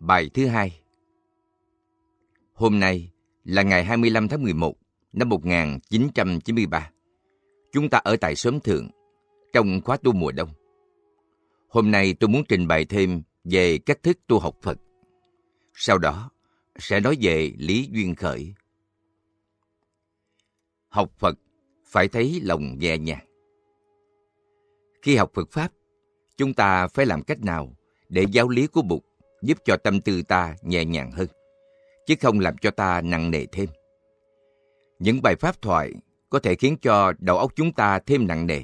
Bài thứ hai Hôm nay là ngày 25 tháng 11 năm 1993. Chúng ta ở tại Sớm Thượng, trong khóa tu mùa đông. Hôm nay tôi muốn trình bày thêm về cách thức tu học Phật. Sau đó, sẽ nói về lý duyên khởi. Học Phật phải thấy lòng nhẹ nhàng. Khi học Phật Pháp, chúng ta phải làm cách nào để giáo lý của Bụt giúp cho tâm tư ta nhẹ nhàng hơn, chứ không làm cho ta nặng nề thêm. Những bài pháp thoại có thể khiến cho đầu óc chúng ta thêm nặng nề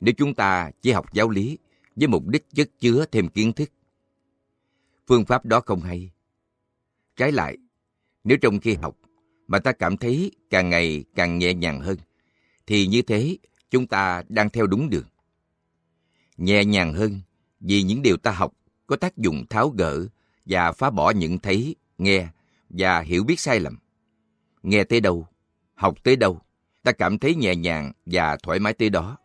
nếu chúng ta chỉ học giáo lý với mục đích chất chứa thêm kiến thức. Phương pháp đó không hay. Trái lại, nếu trong khi học mà ta cảm thấy càng ngày càng nhẹ nhàng hơn, thì như thế chúng ta đang theo đúng đường. Nhẹ nhàng hơn vì những điều ta học có tác dụng tháo gỡ và phá bỏ những thấy, nghe và hiểu biết sai lầm. Nghe tới đâu, học tới đâu, ta cảm thấy nhẹ nhàng và thoải mái tới đó.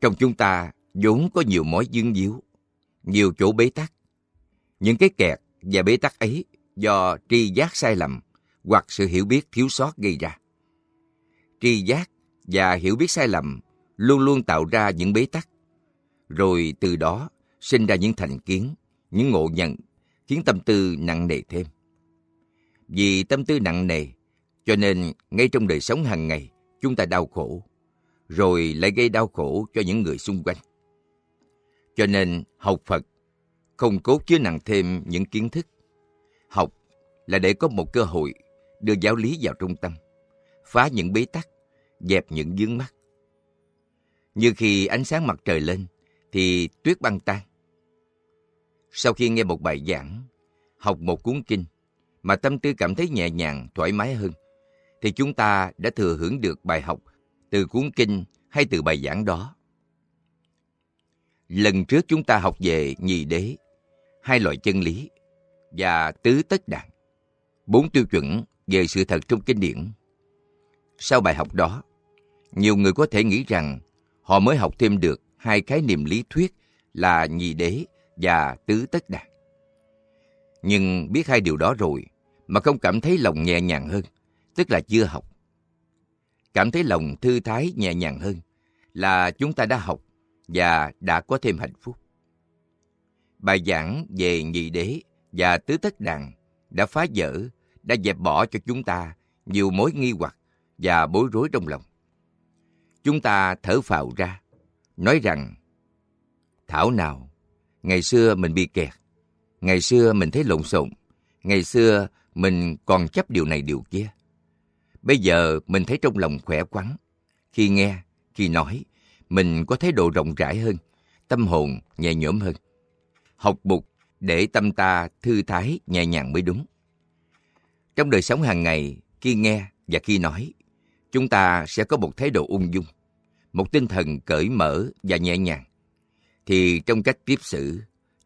Trong chúng ta vốn có nhiều mối dương díu, nhiều chỗ bế tắc. Những cái kẹt và bế tắc ấy do tri giác sai lầm hoặc sự hiểu biết thiếu sót gây ra. Tri giác và hiểu biết sai lầm luôn luôn tạo ra những bế tắc, rồi từ đó sinh ra những thành kiến, những ngộ nhận, khiến tâm tư nặng nề thêm. Vì tâm tư nặng nề, cho nên ngay trong đời sống hàng ngày, chúng ta đau khổ, rồi lại gây đau khổ cho những người xung quanh. Cho nên học Phật không cố chứa nặng thêm những kiến thức. Học là để có một cơ hội đưa giáo lý vào trung tâm, phá những bế tắc, dẹp những vướng mắc. Như khi ánh sáng mặt trời lên, thì tuyết băng tan. Sau khi nghe một bài giảng, học một cuốn kinh, mà tâm tư cảm thấy nhẹ nhàng, thoải mái hơn, thì chúng ta đã thừa hưởng được bài học từ cuốn kinh hay từ bài giảng đó. Lần trước chúng ta học về nhị đế, hai loại chân lý và tứ tất đạn, bốn tiêu chuẩn về sự thật trong kinh điển. Sau bài học đó, nhiều người có thể nghĩ rằng họ mới học thêm được hai khái niệm lý thuyết là nhị đế và tứ tất đạt. Nhưng biết hai điều đó rồi mà không cảm thấy lòng nhẹ nhàng hơn, tức là chưa học. Cảm thấy lòng thư thái nhẹ nhàng hơn là chúng ta đã học và đã có thêm hạnh phúc. Bài giảng về nhị đế và tứ tất đàn đã phá vỡ, đã dẹp bỏ cho chúng ta nhiều mối nghi hoặc và bối rối trong lòng. Chúng ta thở phào ra, nói rằng Thảo nào, ngày xưa mình bị kẹt, ngày xưa mình thấy lộn xộn, ngày xưa mình còn chấp điều này điều kia. Bây giờ mình thấy trong lòng khỏe khoắn. Khi nghe, khi nói, mình có thái độ rộng rãi hơn, tâm hồn nhẹ nhõm hơn. Học bục để tâm ta thư thái, nhẹ nhàng mới đúng. Trong đời sống hàng ngày, khi nghe và khi nói, chúng ta sẽ có một thái độ ung dung, một tinh thần cởi mở và nhẹ nhàng. Thì trong cách tiếp xử,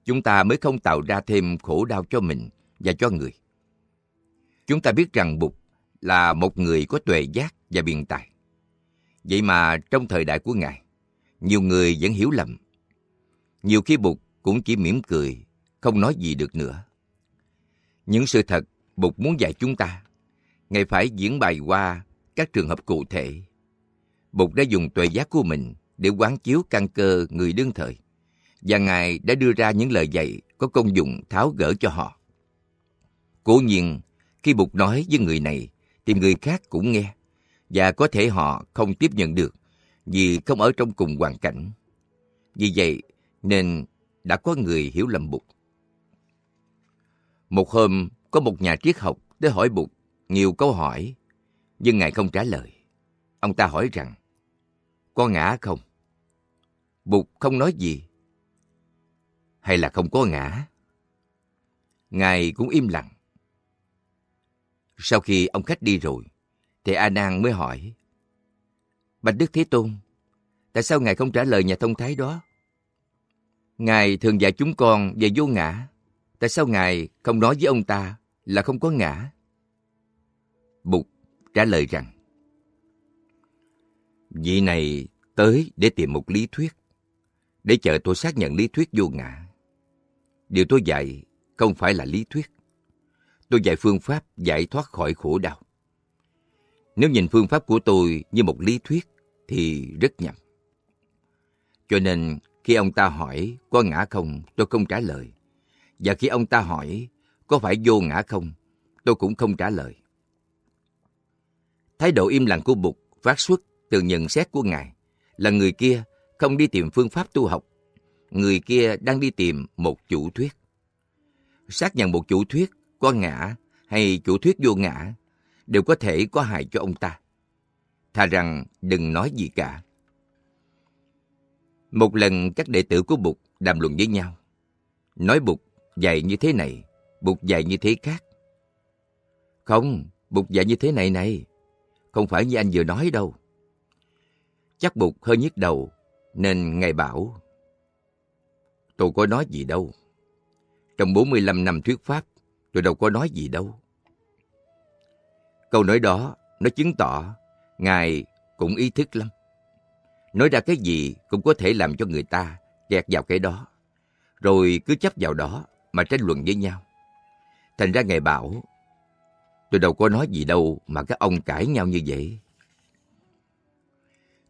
chúng ta mới không tạo ra thêm khổ đau cho mình và cho người. Chúng ta biết rằng Bụt là một người có tuệ giác và biện tài. Vậy mà trong thời đại của Ngài, nhiều người vẫn hiểu lầm. Nhiều khi Bụt cũng chỉ mỉm cười, không nói gì được nữa. Những sự thật Bụt muốn dạy chúng ta, Ngài phải diễn bày qua các trường hợp cụ thể. Bụt đã dùng tuệ giác của mình để quán chiếu căn cơ người đương thời, và Ngài đã đưa ra những lời dạy có công dụng tháo gỡ cho họ. Cố nhiên, khi Bụt nói với người này, thì người khác cũng nghe, và có thể họ không tiếp nhận được vì không ở trong cùng hoàn cảnh. Vì vậy nên đã có người hiểu lầm Bụt. Một hôm, có một nhà triết học tới hỏi Bụt nhiều câu hỏi, nhưng Ngài không trả lời. Ông ta hỏi rằng, có ngã không? Bụt không nói gì. Hay là không có ngã? Ngài cũng im lặng. Sau khi ông khách đi rồi, thì A Nan mới hỏi, Bạch Đức Thế Tôn, tại sao Ngài không trả lời nhà thông thái đó? Ngài thường dạy chúng con về vô ngã. Tại sao Ngài không nói với ông ta là không có ngã? Bụt trả lời rằng, Vị này tới để tìm một lý thuyết, để chờ tôi xác nhận lý thuyết vô ngã điều tôi dạy không phải là lý thuyết. Tôi dạy phương pháp giải thoát khỏi khổ đau. Nếu nhìn phương pháp của tôi như một lý thuyết thì rất nhầm. Cho nên khi ông ta hỏi có ngã không, tôi không trả lời. Và khi ông ta hỏi có phải vô ngã không, tôi cũng không trả lời. Thái độ im lặng của Bụt phát xuất từ nhận xét của Ngài là người kia không đi tìm phương pháp tu học. Người kia đang đi tìm một chủ thuyết. Xác nhận một chủ thuyết có ngã hay chủ thuyết vô ngã đều có thể có hại cho ông ta. Thà rằng đừng nói gì cả. Một lần các đệ tử của Bụt đàm luận với nhau. Nói Bụt dạy như thế này, Bụt dạy như thế khác. Không, Bụt dạy như thế này này. Không phải như anh vừa nói đâu. Chắc Bụt hơi nhức đầu, nên Ngài bảo Tôi có nói gì đâu. Trong 45 năm thuyết pháp, tôi đâu có nói gì đâu. Câu nói đó, nó chứng tỏ Ngài cũng ý thức lắm. Nói ra cái gì cũng có thể làm cho người ta kẹt vào cái đó. Rồi cứ chấp vào đó mà tranh luận với nhau. Thành ra Ngài bảo, tôi đâu có nói gì đâu mà các ông cãi nhau như vậy.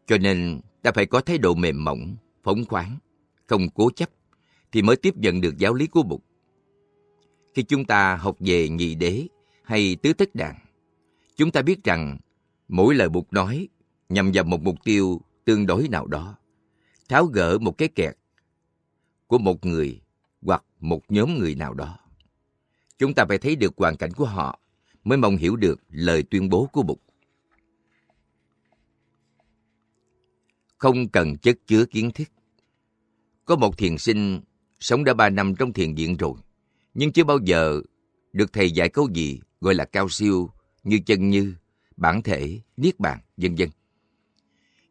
Cho nên ta phải có thái độ mềm mỏng, phóng khoáng, không cố chấp, thì mới tiếp nhận được giáo lý của Bụt. Khi chúng ta học về nhị đế hay tứ thất đàn, chúng ta biết rằng mỗi lời Bụt nói nhằm vào một mục tiêu tương đối nào đó, tháo gỡ một cái kẹt của một người hoặc một nhóm người nào đó. Chúng ta phải thấy được hoàn cảnh của họ mới mong hiểu được lời tuyên bố của Bụt. Không cần chất chứa kiến thức. Có một thiền sinh sống đã ba năm trong thiền viện rồi, nhưng chưa bao giờ được thầy dạy câu gì gọi là cao siêu như chân như, bản thể, niết bàn, vân vân.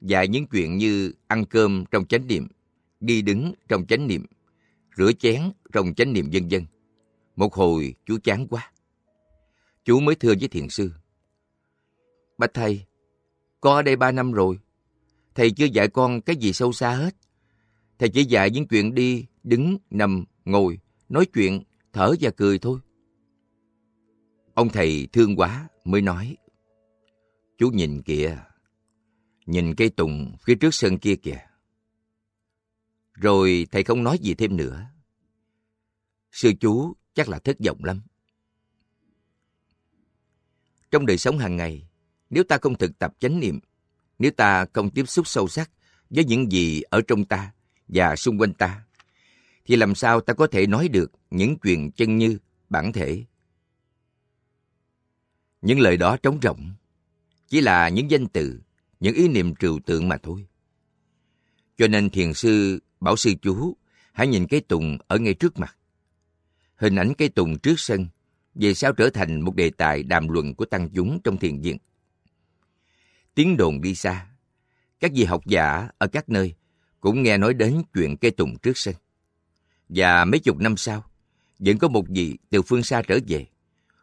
Dạy những chuyện như ăn cơm trong chánh niệm, đi đứng trong chánh niệm, rửa chén trong chánh niệm vân vân. Một hồi chú chán quá. Chú mới thưa với thiền sư. Bạch thầy, con ở đây ba năm rồi. Thầy chưa dạy con cái gì sâu xa hết. Thầy chỉ dạy những chuyện đi, đứng, nằm, ngồi, nói chuyện, thở và cười thôi. Ông thầy thương quá mới nói. Chú nhìn kìa, nhìn cây tùng phía trước sân kia kìa. Rồi thầy không nói gì thêm nữa. Sư chú chắc là thất vọng lắm. Trong đời sống hàng ngày, nếu ta không thực tập chánh niệm, nếu ta không tiếp xúc sâu sắc với những gì ở trong ta và xung quanh ta, thì làm sao ta có thể nói được những chuyện chân như bản thể? Những lời đó trống rỗng, chỉ là những danh từ, những ý niệm trừu tượng mà thôi. Cho nên thiền sư bảo sư chú hãy nhìn cây tùng ở ngay trước mặt. Hình ảnh cây tùng trước sân về sao trở thành một đề tài đàm luận của tăng chúng trong thiền viện. Tiếng đồn đi xa, các vị học giả ở các nơi cũng nghe nói đến chuyện cây tùng trước sân. Và mấy chục năm sau, vẫn có một vị từ phương xa trở về,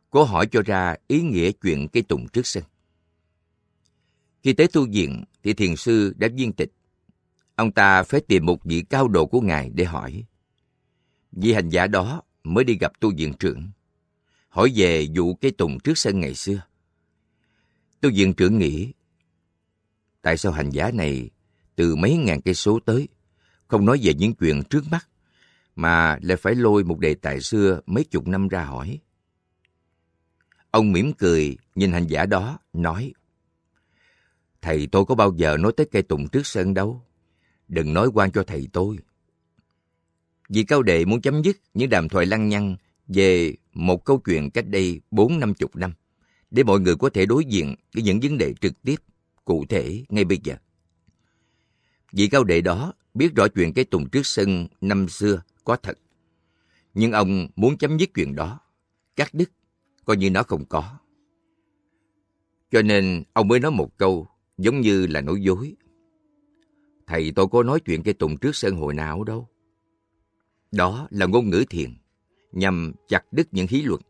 cố hỏi cho ra ý nghĩa chuyện cây tùng trước sân. Khi tới tu viện thì thiền sư đã viên tịch. Ông ta phải tìm một vị cao độ của Ngài để hỏi. Vị hành giả đó mới đi gặp tu viện trưởng, hỏi về vụ cây tùng trước sân ngày xưa. Tu viện trưởng nghĩ, tại sao hành giả này từ mấy ngàn cây số tới, không nói về những chuyện trước mắt, mà lại phải lôi một đề tài xưa mấy chục năm ra hỏi. Ông mỉm cười, nhìn hành giả đó, nói, Thầy tôi có bao giờ nói tới cây tùng trước sân đâu. Đừng nói quan cho thầy tôi. Vì cao đệ muốn chấm dứt những đàm thoại lăng nhăng về một câu chuyện cách đây bốn năm chục năm, để mọi người có thể đối diện với những vấn đề trực tiếp, cụ thể ngay bây giờ. Vị cao đệ đó biết rõ chuyện cái tùng trước sân năm xưa có thật. Nhưng ông muốn chấm dứt chuyện đó, cắt đứt, coi như nó không có. Cho nên ông mới nói một câu giống như là nói dối. Thầy tôi có nói chuyện cây tùng trước sân hồi nào đâu. Đó là ngôn ngữ thiền, nhằm chặt đứt những hí luận.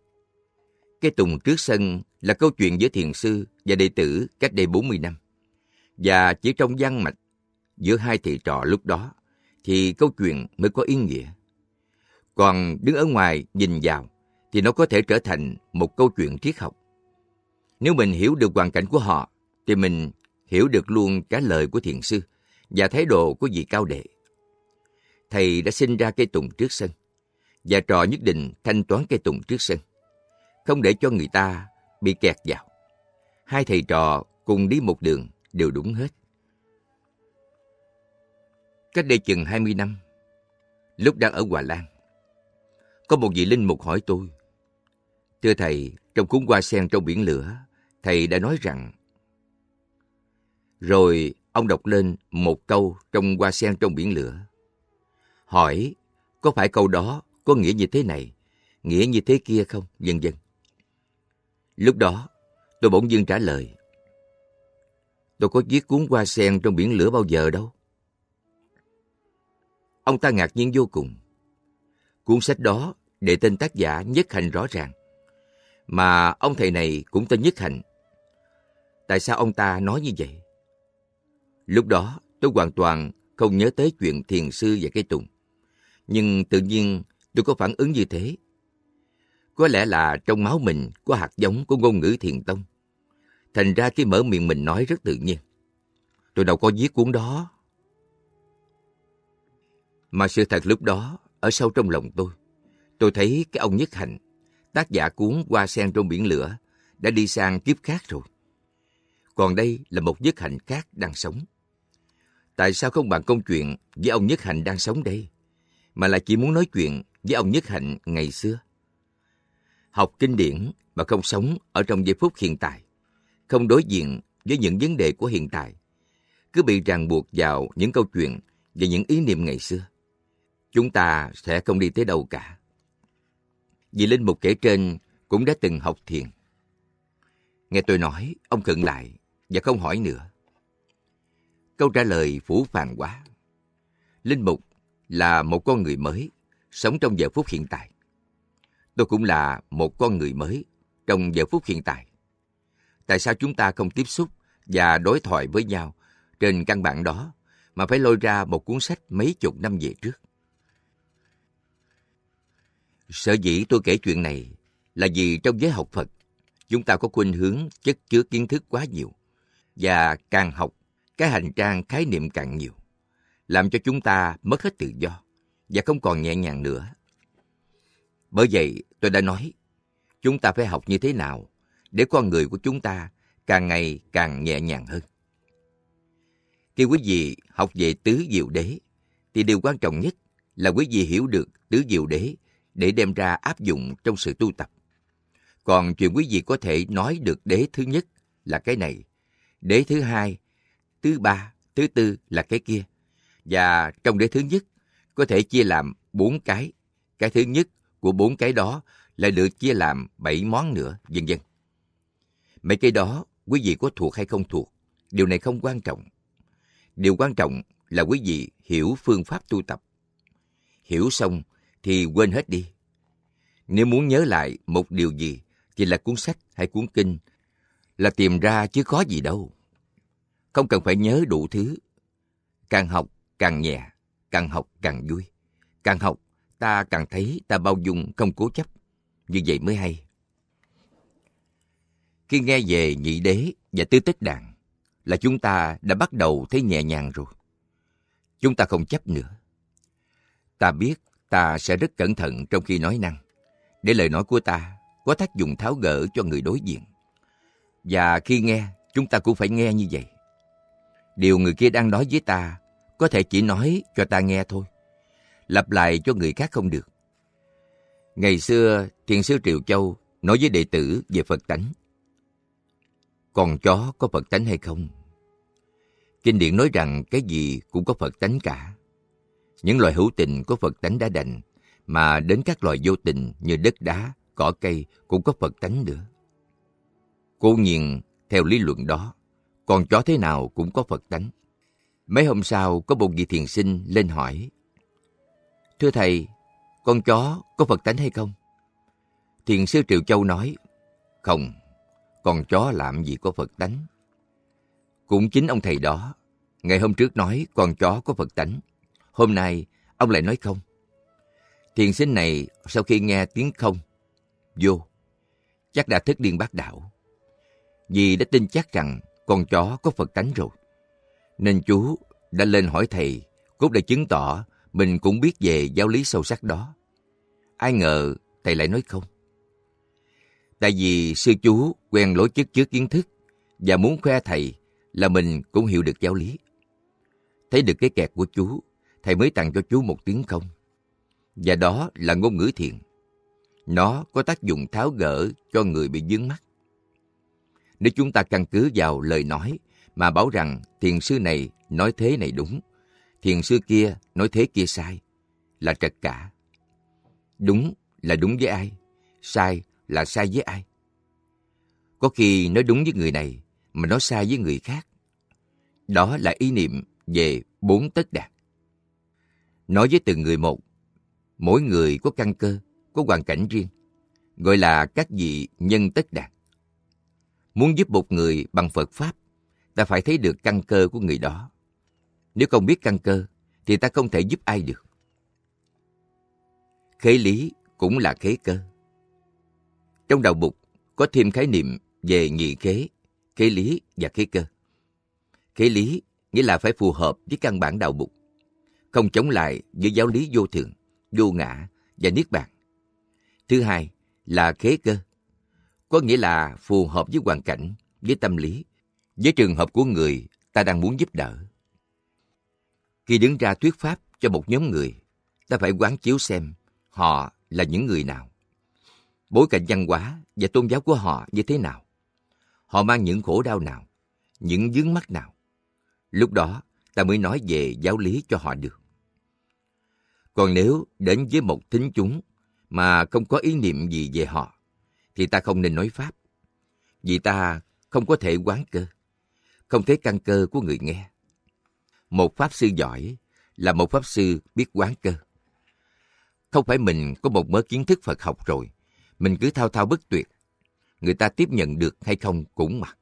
Cây tùng trước sân là câu chuyện giữa thiền sư và đệ tử cách đây 40 năm. Và chỉ trong văn mạch giữa hai thầy trò lúc đó thì câu chuyện mới có ý nghĩa. Còn đứng ở ngoài nhìn vào thì nó có thể trở thành một câu chuyện triết học. Nếu mình hiểu được hoàn cảnh của họ thì mình hiểu được luôn cả lời của thiền sư và thái độ của vị cao đệ. Thầy đã sinh ra cây tùng trước sân và trò nhất định thanh toán cây tùng trước sân, không để cho người ta bị kẹt vào. Hai thầy trò cùng đi một đường đều đúng hết. Cách đây chừng 20 năm, lúc đang ở Hòa Lan, có một vị linh mục hỏi tôi, Thưa Thầy, trong cuốn Hoa Sen trong biển lửa, Thầy đã nói rằng Rồi ông đọc lên một câu trong Hoa Sen trong biển lửa. Hỏi, có phải câu đó có nghĩa như thế này, nghĩa như thế kia không, vân vân. Lúc đó, tôi bỗng dưng trả lời. Tôi có viết cuốn Hoa Sen trong biển lửa bao giờ đâu. Ông ta ngạc nhiên vô cùng. Cuốn sách đó để tên tác giả nhất hành rõ ràng. Mà ông thầy này cũng tên nhất hành. Tại sao ông ta nói như vậy? Lúc đó, tôi hoàn toàn không nhớ tới chuyện thiền sư và cây tùng. Nhưng tự nhiên, tôi có phản ứng như thế. Có lẽ là trong máu mình có hạt giống của ngôn ngữ thiền tông. Thành ra khi mở miệng mình nói rất tự nhiên. Tôi đâu có viết cuốn đó. Mà sự thật lúc đó, ở sâu trong lòng tôi, tôi thấy cái ông Nhất Hạnh, tác giả cuốn Hoa sen trong biển lửa, đã đi sang kiếp khác rồi. Còn đây là một Nhất Hạnh khác đang sống. Tại sao không bàn công chuyện với ông Nhất Hạnh đang sống đây, mà lại chỉ muốn nói chuyện với ông Nhất Hạnh ngày xưa? Học kinh điển mà không sống ở trong giây phút hiện tại, không đối diện với những vấn đề của hiện tại, cứ bị ràng buộc vào những câu chuyện và những ý niệm ngày xưa chúng ta sẽ không đi tới đâu cả. Vì Linh Mục kể trên cũng đã từng học thiền. Nghe tôi nói, ông khựng lại và không hỏi nữa. Câu trả lời phủ phàng quá. Linh Mục là một con người mới, sống trong giờ phút hiện tại. Tôi cũng là một con người mới trong giờ phút hiện tại. Tại sao chúng ta không tiếp xúc và đối thoại với nhau trên căn bản đó mà phải lôi ra một cuốn sách mấy chục năm về trước? Sở dĩ tôi kể chuyện này là vì trong giới học Phật, chúng ta có khuynh hướng chất chứa kiến thức quá nhiều. Và càng học, cái hành trang khái niệm càng nhiều, làm cho chúng ta mất hết tự do và không còn nhẹ nhàng nữa. Bởi vậy, tôi đã nói, chúng ta phải học như thế nào để con người của chúng ta càng ngày càng nhẹ nhàng hơn. Khi quý vị học về tứ diệu đế, thì điều quan trọng nhất là quý vị hiểu được tứ diệu đế để đem ra áp dụng trong sự tu tập. Còn chuyện quý vị có thể nói được đế thứ nhất là cái này, đế thứ hai, thứ ba, thứ tư là cái kia. Và trong đế thứ nhất có thể chia làm bốn cái. Cái thứ nhất của bốn cái đó lại được chia làm bảy món nữa, vân vân. Mấy cái đó quý vị có thuộc hay không thuộc, điều này không quan trọng. Điều quan trọng là quý vị hiểu phương pháp tu tập. Hiểu xong thì quên hết đi. Nếu muốn nhớ lại một điều gì, thì là cuốn sách hay cuốn kinh, là tìm ra chứ có gì đâu. Không cần phải nhớ đủ thứ. Càng học càng nhẹ, càng học càng vui. Càng học, ta càng thấy ta bao dung không cố chấp. Như vậy mới hay. Khi nghe về nhị đế và tư tích đàn, là chúng ta đã bắt đầu thấy nhẹ nhàng rồi. Chúng ta không chấp nữa. Ta biết ta sẽ rất cẩn thận trong khi nói năng, để lời nói của ta có tác dụng tháo gỡ cho người đối diện. Và khi nghe, chúng ta cũng phải nghe như vậy. Điều người kia đang nói với ta có thể chỉ nói cho ta nghe thôi. Lặp lại cho người khác không được. Ngày xưa, Thiền sư Triệu Châu nói với đệ tử về Phật tánh. Còn chó có Phật tánh hay không? Kinh điển nói rằng cái gì cũng có Phật tánh cả. Những loài hữu tình có Phật tánh đã đành, mà đến các loài vô tình như đất đá, cỏ cây cũng có Phật tánh nữa. Cố nhiên, theo lý luận đó, con chó thế nào cũng có Phật tánh. Mấy hôm sau, có một vị thiền sinh lên hỏi, Thưa Thầy, con chó có Phật tánh hay không? Thiền sư Triệu Châu nói, Không, con chó làm gì có Phật tánh. Cũng chính ông thầy đó, ngày hôm trước nói con chó có Phật tánh. Hôm nay, ông lại nói không. Thiền sinh này sau khi nghe tiếng không, vô, chắc đã thức điên bác đạo Vì đã tin chắc rằng con chó có Phật tánh rồi. Nên chú đã lên hỏi thầy, cốt để chứng tỏ mình cũng biết về giáo lý sâu sắc đó. Ai ngờ thầy lại nói không. Tại vì sư chú quen lối chức trước kiến thức và muốn khoe thầy là mình cũng hiểu được giáo lý. Thấy được cái kẹt của chú, thầy mới tặng cho chú một tiếng không. Và đó là ngôn ngữ thiền. Nó có tác dụng tháo gỡ cho người bị dướng mắt. Nếu chúng ta căn cứ vào lời nói mà bảo rằng thiền sư này nói thế này đúng, thiền sư kia nói thế kia sai, là trật cả. Đúng là đúng với ai, sai là sai với ai. Có khi nói đúng với người này mà nói sai với người khác. Đó là ý niệm về bốn tất đạt. Nói với từng người một, mỗi người có căn cơ, có hoàn cảnh riêng, gọi là các vị nhân tất đạt. Muốn giúp một người bằng Phật Pháp, ta phải thấy được căn cơ của người đó. Nếu không biết căn cơ, thì ta không thể giúp ai được. Khế lý cũng là khế cơ. Trong đạo bục có thêm khái niệm về nhị khế, khế lý và khế cơ. Khế lý nghĩa là phải phù hợp với căn bản đạo bục, không chống lại với giáo lý vô thường, vô ngã và niết bàn. Thứ hai là khế cơ, có nghĩa là phù hợp với hoàn cảnh, với tâm lý, với trường hợp của người ta đang muốn giúp đỡ. Khi đứng ra thuyết pháp cho một nhóm người, ta phải quán chiếu xem họ là những người nào. Bối cảnh văn hóa và tôn giáo của họ như thế nào. Họ mang những khổ đau nào, những vướng mắc nào. Lúc đó, ta mới nói về giáo lý cho họ được. Còn nếu đến với một thính chúng mà không có ý niệm gì về họ, thì ta không nên nói Pháp. Vì ta không có thể quán cơ, không thấy căn cơ của người nghe. Một Pháp sư giỏi là một Pháp sư biết quán cơ. Không phải mình có một mớ kiến thức Phật học rồi, mình cứ thao thao bất tuyệt. Người ta tiếp nhận được hay không cũng mặc.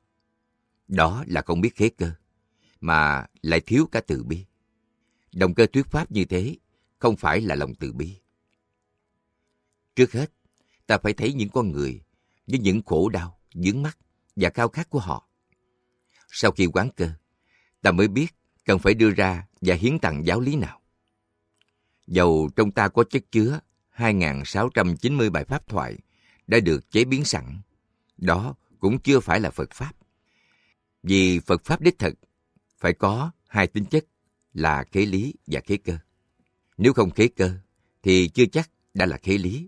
Đó là không biết khế cơ, mà lại thiếu cả từ bi. Động cơ thuyết pháp như thế không phải là lòng từ bi. Trước hết, ta phải thấy những con người với những khổ đau, dướng mắt và khao khát của họ. Sau khi quán cơ, ta mới biết cần phải đưa ra và hiến tặng giáo lý nào. Dầu trong ta có chất chứa 2.690 bài pháp thoại đã được chế biến sẵn, đó cũng chưa phải là Phật Pháp. Vì Phật Pháp đích thực phải có hai tính chất là khế lý và khế cơ. Nếu không khế cơ, thì chưa chắc đã là khế lý.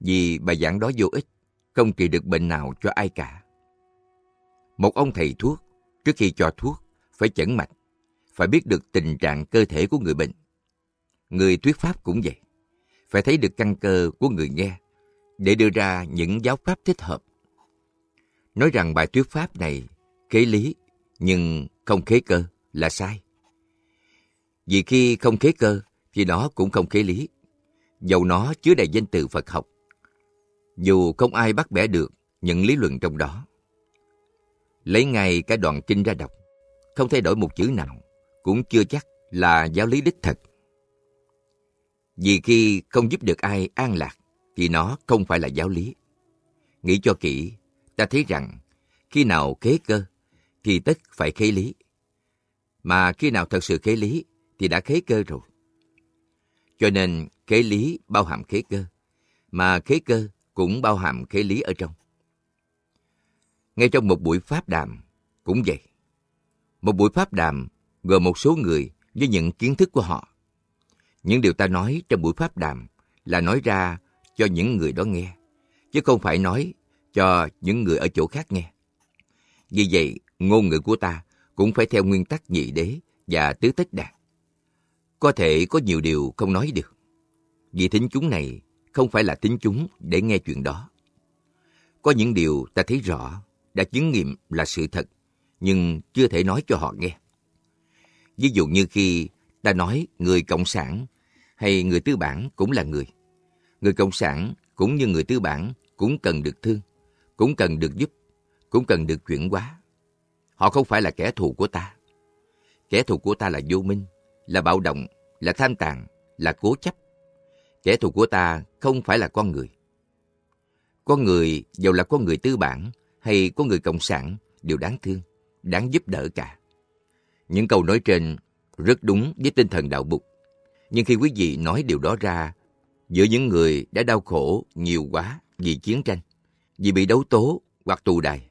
Vì bài giảng đó vô ích, không trị được bệnh nào cho ai cả. Một ông thầy thuốc, trước khi cho thuốc, phải chẩn mạch, phải biết được tình trạng cơ thể của người bệnh. Người thuyết pháp cũng vậy, phải thấy được căn cơ của người nghe, để đưa ra những giáo pháp thích hợp. Nói rằng bài thuyết pháp này khế lý, nhưng không khế cơ là sai. Vì khi không khế cơ, thì nó cũng không khế lý. Dầu nó chứa đầy danh từ Phật học, dù không ai bắt bẻ được những lý luận trong đó. Lấy ngay cái đoạn kinh ra đọc, không thay đổi một chữ nào, cũng chưa chắc là giáo lý đích thật. Vì khi không giúp được ai an lạc, thì nó không phải là giáo lý. Nghĩ cho kỹ, ta thấy rằng khi nào khế cơ, thì tất phải khế lý. Mà khi nào thật sự khế lý, thì đã khế cơ rồi. Cho nên khế lý bao hàm khế cơ, mà khế cơ cũng bao hàm khế lý ở trong. Ngay trong một buổi pháp đàm cũng vậy. Một buổi pháp đàm gồm một số người với những kiến thức của họ. Những điều ta nói trong buổi pháp đàm là nói ra cho những người đó nghe, chứ không phải nói cho những người ở chỗ khác nghe. Vì vậy, ngôn ngữ của ta cũng phải theo nguyên tắc nhị đế và tứ tích đạt. Có thể có nhiều điều không nói được. Vì thính chúng này không phải là thính chúng để nghe chuyện đó. Có những điều ta thấy rõ, đã chứng nghiệm là sự thật, nhưng chưa thể nói cho họ nghe. Ví dụ như khi ta nói người Cộng sản hay người tư bản cũng là người. Người Cộng sản cũng như người tư bản cũng cần được thương, cũng cần được giúp, cũng cần được chuyển hóa. Họ không phải là kẻ thù của ta. Kẻ thù của ta là vô minh, là bạo động, là tham tàn, là cố chấp. Kẻ thù của ta không phải là con người. Con người, dầu là con người tư bản hay con người cộng sản, đều đáng thương, đáng giúp đỡ cả. Những câu nói trên rất đúng với tinh thần đạo bục. Nhưng khi quý vị nói điều đó ra, giữa những người đã đau khổ nhiều quá vì chiến tranh, vì bị đấu tố hoặc tù đày,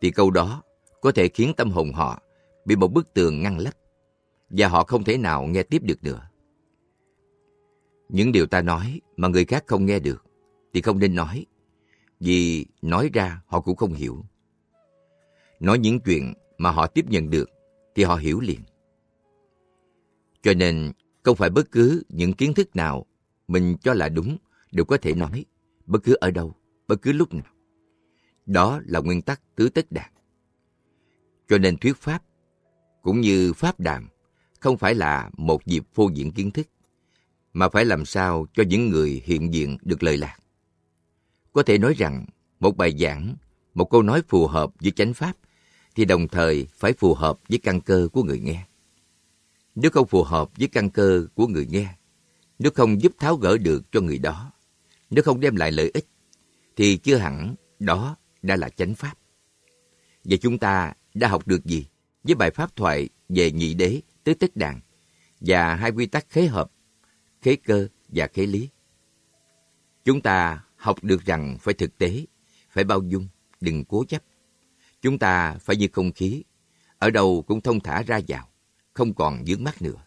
thì câu đó có thể khiến tâm hồn họ bị một bức tường ngăn lấp và họ không thể nào nghe tiếp được nữa. Những điều ta nói mà người khác không nghe được thì không nên nói, vì nói ra họ cũng không hiểu. Nói những chuyện mà họ tiếp nhận được thì họ hiểu liền. Cho nên, không phải bất cứ những kiến thức nào mình cho là đúng đều có thể nói, bất cứ ở đâu, bất cứ lúc nào. Đó là nguyên tắc tứ tất đạt. Cho nên thuyết pháp, cũng như pháp đàm, không phải là một dịp phô diễn kiến thức, mà phải làm sao cho những người hiện diện được lời lạc. Có thể nói rằng, một bài giảng, một câu nói phù hợp với chánh pháp, thì đồng thời phải phù hợp với căn cơ của người nghe. Nếu không phù hợp với căn cơ của người nghe, nếu không giúp tháo gỡ được cho người đó, nếu không đem lại lợi ích, thì chưa hẳn đó đã là chánh pháp. Và chúng ta đã học được gì với bài pháp thoại về nhị đế, tứ tích đàn và hai quy tắc khế hợp, khế cơ và khế lý. Chúng ta học được rằng phải thực tế, phải bao dung, đừng cố chấp. Chúng ta phải như không khí, ở đâu cũng thông thả ra vào, không còn dướng mắt nữa.